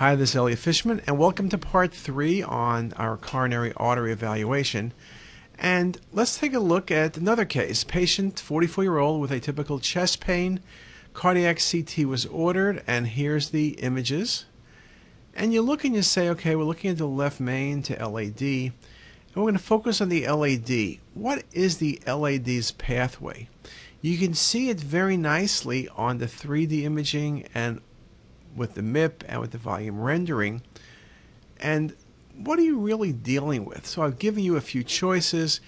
Hi, this is Elliot Fishman, and welcome to part three on our coronary artery evaluation. And let's take a look at another case. Patient, 44 year old with atypical chest pain. Cardiac CT was ordered, and here's the images. And you look and you say, okay, we're looking at the left main to LAD, and we're going to focus on the LAD. What is the LAD's pathway? You can see it very nicely on the 3D imaging and with the MIP and with the volume rendering. And what are you really dealing with? So I've given you a few choices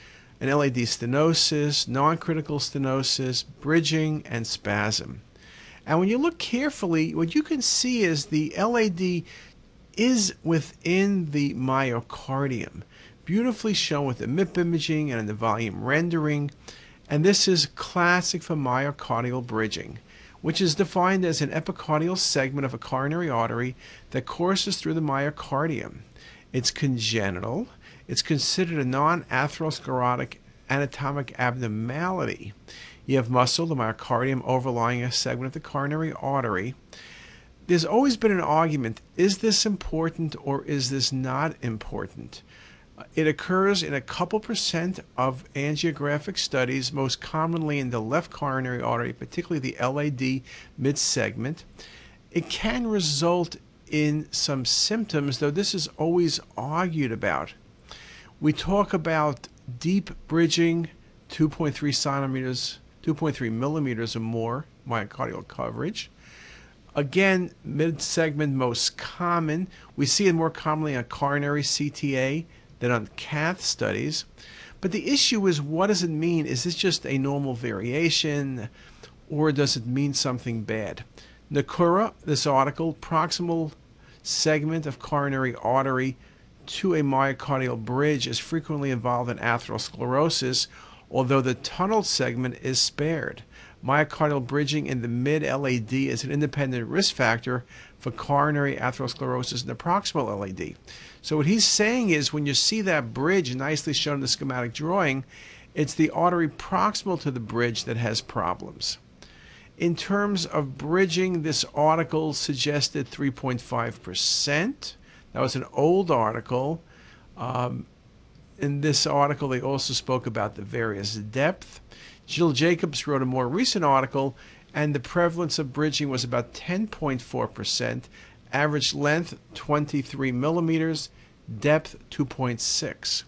an LAD stenosis, non critical stenosis, bridging, and spasm. And when you look carefully, what you can see is the LAD is within the myocardium, beautifully shown with the MIP imaging and the volume rendering. And this is classic for myocardial bridging which is defined as an epicardial segment of a coronary artery that courses through the myocardium. It's congenital. It's considered a non atherosclerotic anatomic abnormality. You have muscle, the myocardium, overlying a segment of the coronary artery. There's always been an argument is this important or is this not important? It occurs in a couple percent of angiographic studies, most commonly in the left coronary artery, particularly the LAD mid segment. It can result in some symptoms, though this is always argued about. We talk about deep bridging, 2.3 centimeters, 2.3 millimeters or more myocardial coverage. Again, mid segment most common. We see it more commonly on coronary CTA than on cath studies. But the issue is what does it mean? Is this just a normal variation or does it mean something bad? Nakura, this article, proximal segment of coronary artery to a myocardial bridge is frequently involved in atherosclerosis, although the tunnel segment is spared. Myocardial bridging in the mid LAD is an independent risk factor for coronary atherosclerosis in the proximal LAD. So what he's saying is when you see that bridge nicely shown in the schematic drawing, it's the artery proximal to the bridge that has problems. In terms of bridging, this article suggested 3.5%. That was an old article. Um, in this article, they also spoke about the various depth. Jill Jacobs wrote a more recent article, and the prevalence of bridging was about 10.4%, average length 23 millimeters, depth 2.6.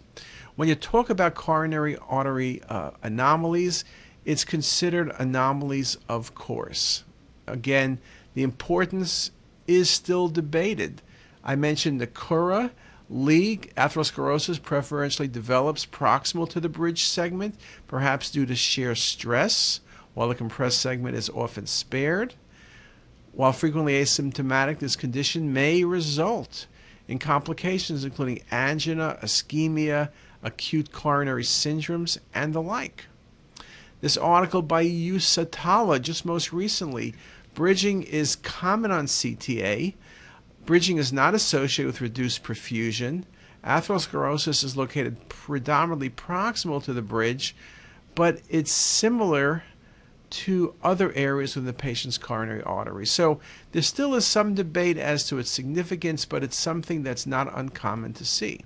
When you talk about coronary artery uh, anomalies, it's considered anomalies of course. Again, the importance is still debated. I mentioned the Cura League atherosclerosis preferentially develops proximal to the bridge segment, perhaps due to shear stress, while the compressed segment is often spared. While frequently asymptomatic, this condition may result in complications including angina, ischemia, acute coronary syndromes, and the like. This article by Uusitalo just most recently, bridging is common on CTA. Bridging is not associated with reduced perfusion. Atherosclerosis is located predominantly proximal to the bridge, but it's similar to other areas within the patient's coronary artery. So there still is some debate as to its significance, but it's something that's not uncommon to see.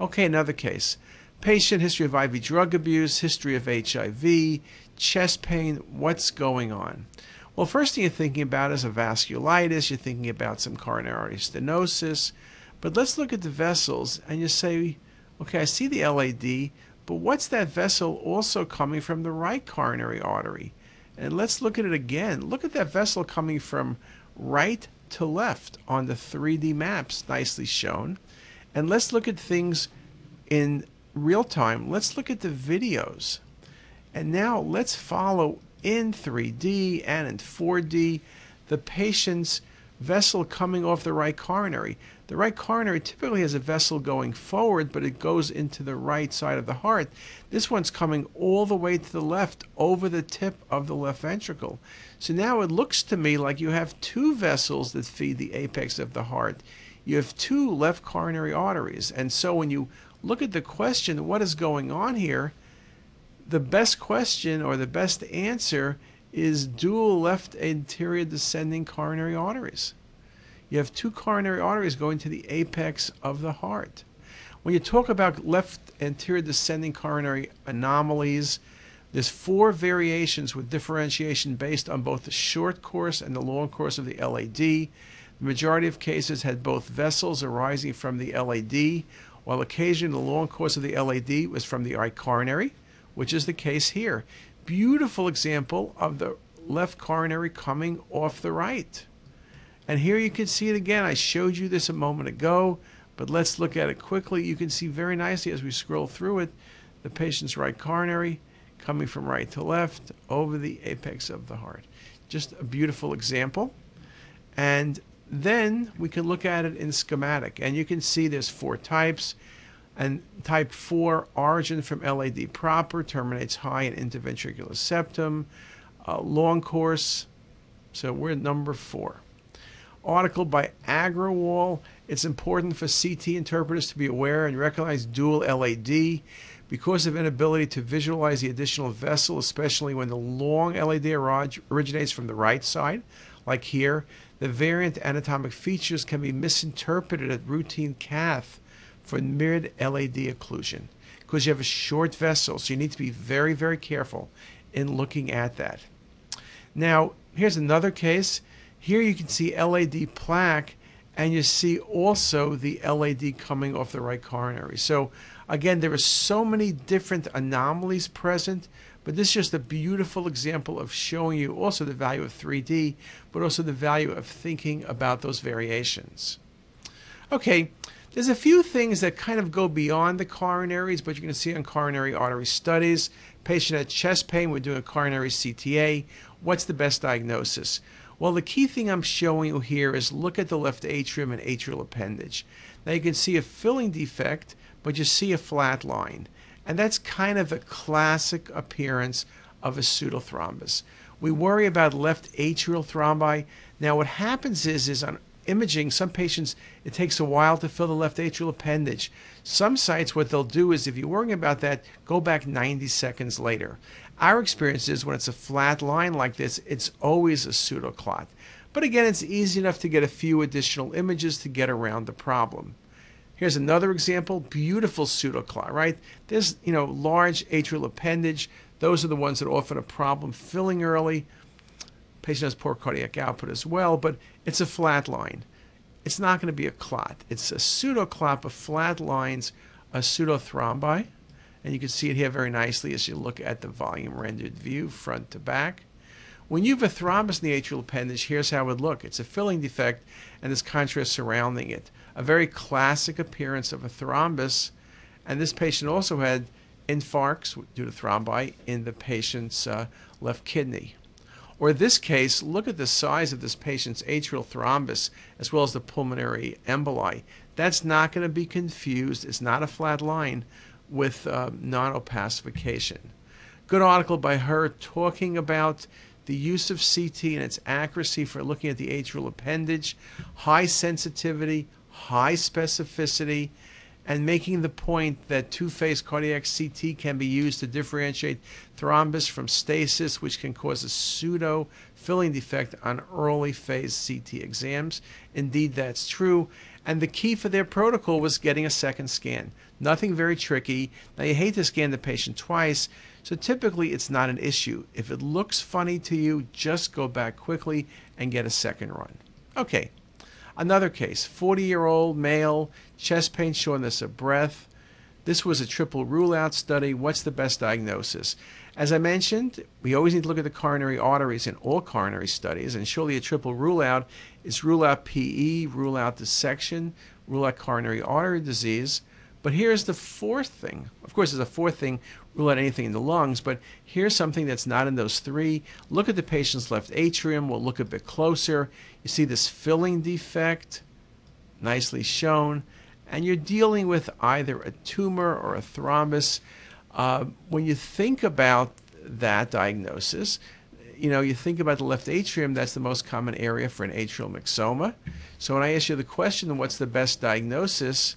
Okay, another case. Patient history of IV drug abuse, history of HIV, chest pain, what's going on? Well, first thing you're thinking about is a vasculitis, you're thinking about some coronary stenosis, but let's look at the vessels and you say, okay, I see the LAD, but what's that vessel also coming from the right coronary artery? And let's look at it again. Look at that vessel coming from right to left on the 3D maps, nicely shown. And let's look at things in real time. Let's look at the videos. And now let's follow in 3D and in 4D the patient's vessel coming off the right coronary. The right coronary typically has a vessel going forward, but it goes into the right side of the heart. This one's coming all the way to the left over the tip of the left ventricle. So now it looks to me like you have two vessels that feed the apex of the heart. You have two left coronary arteries. And so when you look at the question, what is going on here? The best question or the best answer is dual left anterior descending coronary arteries. you have two coronary arteries going to the apex of the heart. When you talk about left anterior descending coronary anomalies, there's four variations with differentiation based on both the short course and the long course of the LAD. The majority of cases had both vessels arising from the LAD, while occasionally the long course of the LAD was from the right coronary, which is the case here. Beautiful example of the left coronary coming off the right. And here you can see it again. I showed you this a moment ago, but let's look at it quickly. You can see very nicely as we scroll through it, the patient's right coronary coming from right to left over the apex of the heart. Just a beautiful example. And then we can look at it in schematic. And you can see there's four types. And type 4, origin from LAD proper, terminates high in interventricular septum. Uh, long course, so we're number 4 article by Agrawal. It's important for CT interpreters to be aware and recognize dual LAD because of inability to visualize the additional vessel, especially when the long LAD originates from the right side, like here. The variant anatomic features can be misinterpreted at routine cath for mirrored LAD occlusion because you have a short vessel, so you need to be very, very careful in looking at that. Now, here's another case. Here you can see LAD plaque and you see also the LAD coming off the right coronary. So again, there are so many different anomalies present, but this is just a beautiful example of showing you also the value of 3D, but also the value of thinking about those variations. Okay, there's a few things that kind of go beyond the coronaries, but you're going to see on coronary artery studies. Patient had chest pain, we're doing a coronary CTA. What's the best diagnosis? Well, the key thing I'm showing you here is look at the left atrium and atrial appendage. Now you can see a filling defect, but you see a flat line. And that's kind of a classic appearance of a pseudothrombus. We worry about left atrial thrombi. Now what happens is, is on imaging, some patients, it takes a while to fill the left atrial appendage. Some sites, what they'll do is if you're worrying about that, go back 90 seconds later. Our experience is when it's a flat line like this, it's always a pseudoclot. But again, it's easy enough to get a few additional images to get around the problem. Here's another example, beautiful pseudoclot, right? This, you know, large atrial appendage. Those are the ones that are often a problem filling early. Patient has poor cardiac output as well, but it's a flat line. It's not going to be a clot. It's a pseudoclot of flat lines, a pseudothrombi. And you can see it here very nicely as you look at the volume rendered view front to back. When you have a thrombus in the atrial appendage, here's how it would look. It's a filling defect and there's contrast surrounding it. A very classic appearance of a thrombus. And this patient also had infarcts due to thrombi in the patient's uh, left kidney. Or in this case, look at the size of this patient's atrial thrombus as well as the pulmonary emboli. That's not going to be confused. It's not a flat line with uh, non-opacification. Good article by Hur talking about the use of CT and its accuracy for looking at the atrial appendage, high sensitivity, high specificity, and making the point that two-phase cardiac CT can be used to differentiate thrombus from stasis, which can cause a pseudo filling defect on early phase CT exams. Indeed, that's true. And the key for their protocol was getting a second scan. Nothing very tricky. Now, you hate to scan the patient twice, so typically it's not an issue. If it looks funny to you, just go back quickly and get a second run. Okay, another case 40 year old male, chest pain, shortness of breath. This was a triple rule out study. What's the best diagnosis? As I mentioned, we always need to look at the coronary arteries in all coronary studies, and surely a triple rule out is rule out PE, rule out dissection, rule out coronary artery disease. But here's the fourth thing. Of course, there's a fourth thing, rule out anything in the lungs, but here's something that's not in those three. Look at the patient's left atrium. We'll look a bit closer. You see this filling defect, nicely shown, and you're dealing with either a tumor or a thrombus. Uh, when you think about that diagnosis, you know, you think about the left atrium, that's the most common area for an atrial myxoma. So when I ask you the question, what's the best diagnosis?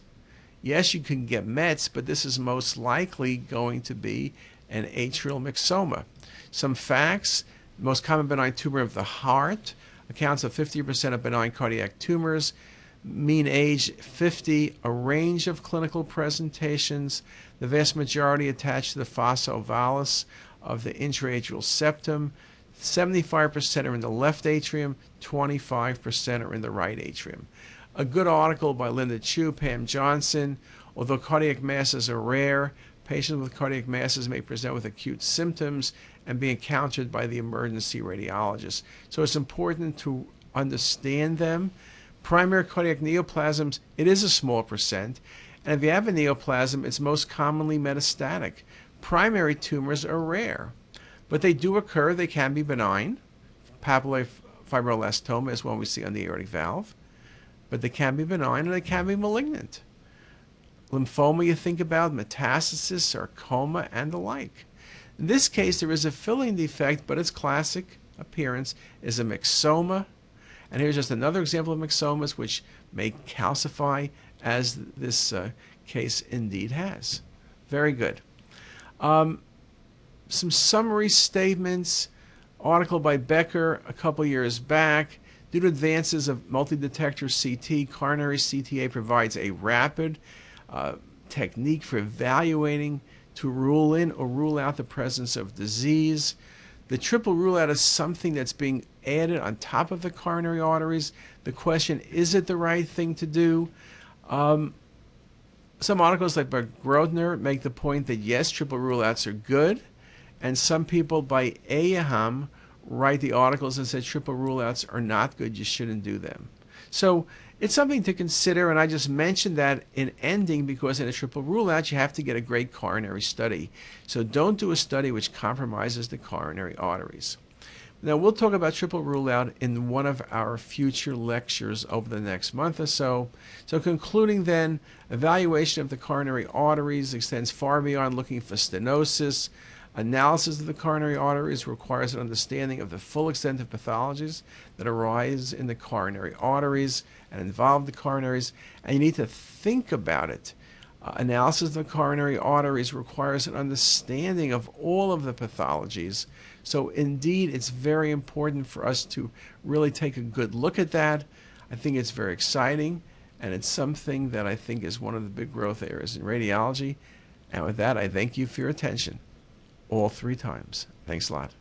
Yes, you can get METs, but this is most likely going to be an atrial myxoma. Some facts, most common benign tumor of the heart, accounts of 50% of benign cardiac tumors. Mean age 50, a range of clinical presentations, the vast majority attached to the fossa ovalis of the intraatrial septum. 75% are in the left atrium, 25% are in the right atrium. A good article by Linda Chu, Pam Johnson. Although cardiac masses are rare, patients with cardiac masses may present with acute symptoms and be encountered by the emergency radiologist. So it's important to understand them. Primary cardiac neoplasms, it is a small percent. And if you have a neoplasm, it's most commonly metastatic. Primary tumors are rare, but they do occur. They can be benign. Papillary fibroelastoma is one we see on the aortic valve, but they can be benign and they can be malignant. Lymphoma, you think about, metastasis, sarcoma, and the like. In this case, there is a filling defect, but its classic appearance is a myxoma. And here's just another example of myxomas which may calcify as this uh, case indeed has. Very good. Um, some summary statements. Article by Becker a couple years back. Due to advances of multi-detector CT, coronary CTA provides a rapid uh, technique for evaluating to rule in or rule out the presence of disease. The triple rule out is something that's being added on top of the coronary arteries. The question is it the right thing to do? Um, some articles like by Grodner make the point that yes, triple rule outs are good. And some people by Aham write the articles and say triple rule outs are not good, you shouldn't do them. So it's something to consider, and I just mentioned that in ending because in a triple rule out, you have to get a great coronary study. So don't do a study which compromises the coronary arteries. Now, we'll talk about triple rule out in one of our future lectures over the next month or so. So, concluding then, evaluation of the coronary arteries extends far beyond looking for stenosis, Analysis of the coronary arteries requires an understanding of the full extent of pathologies that arise in the coronary arteries and involve the coronaries, and you need to think about it. Uh, analysis of the coronary arteries requires an understanding of all of the pathologies. So, indeed, it's very important for us to really take a good look at that. I think it's very exciting, and it's something that I think is one of the big growth areas in radiology. And with that, I thank you for your attention all three times. Thanks a lot.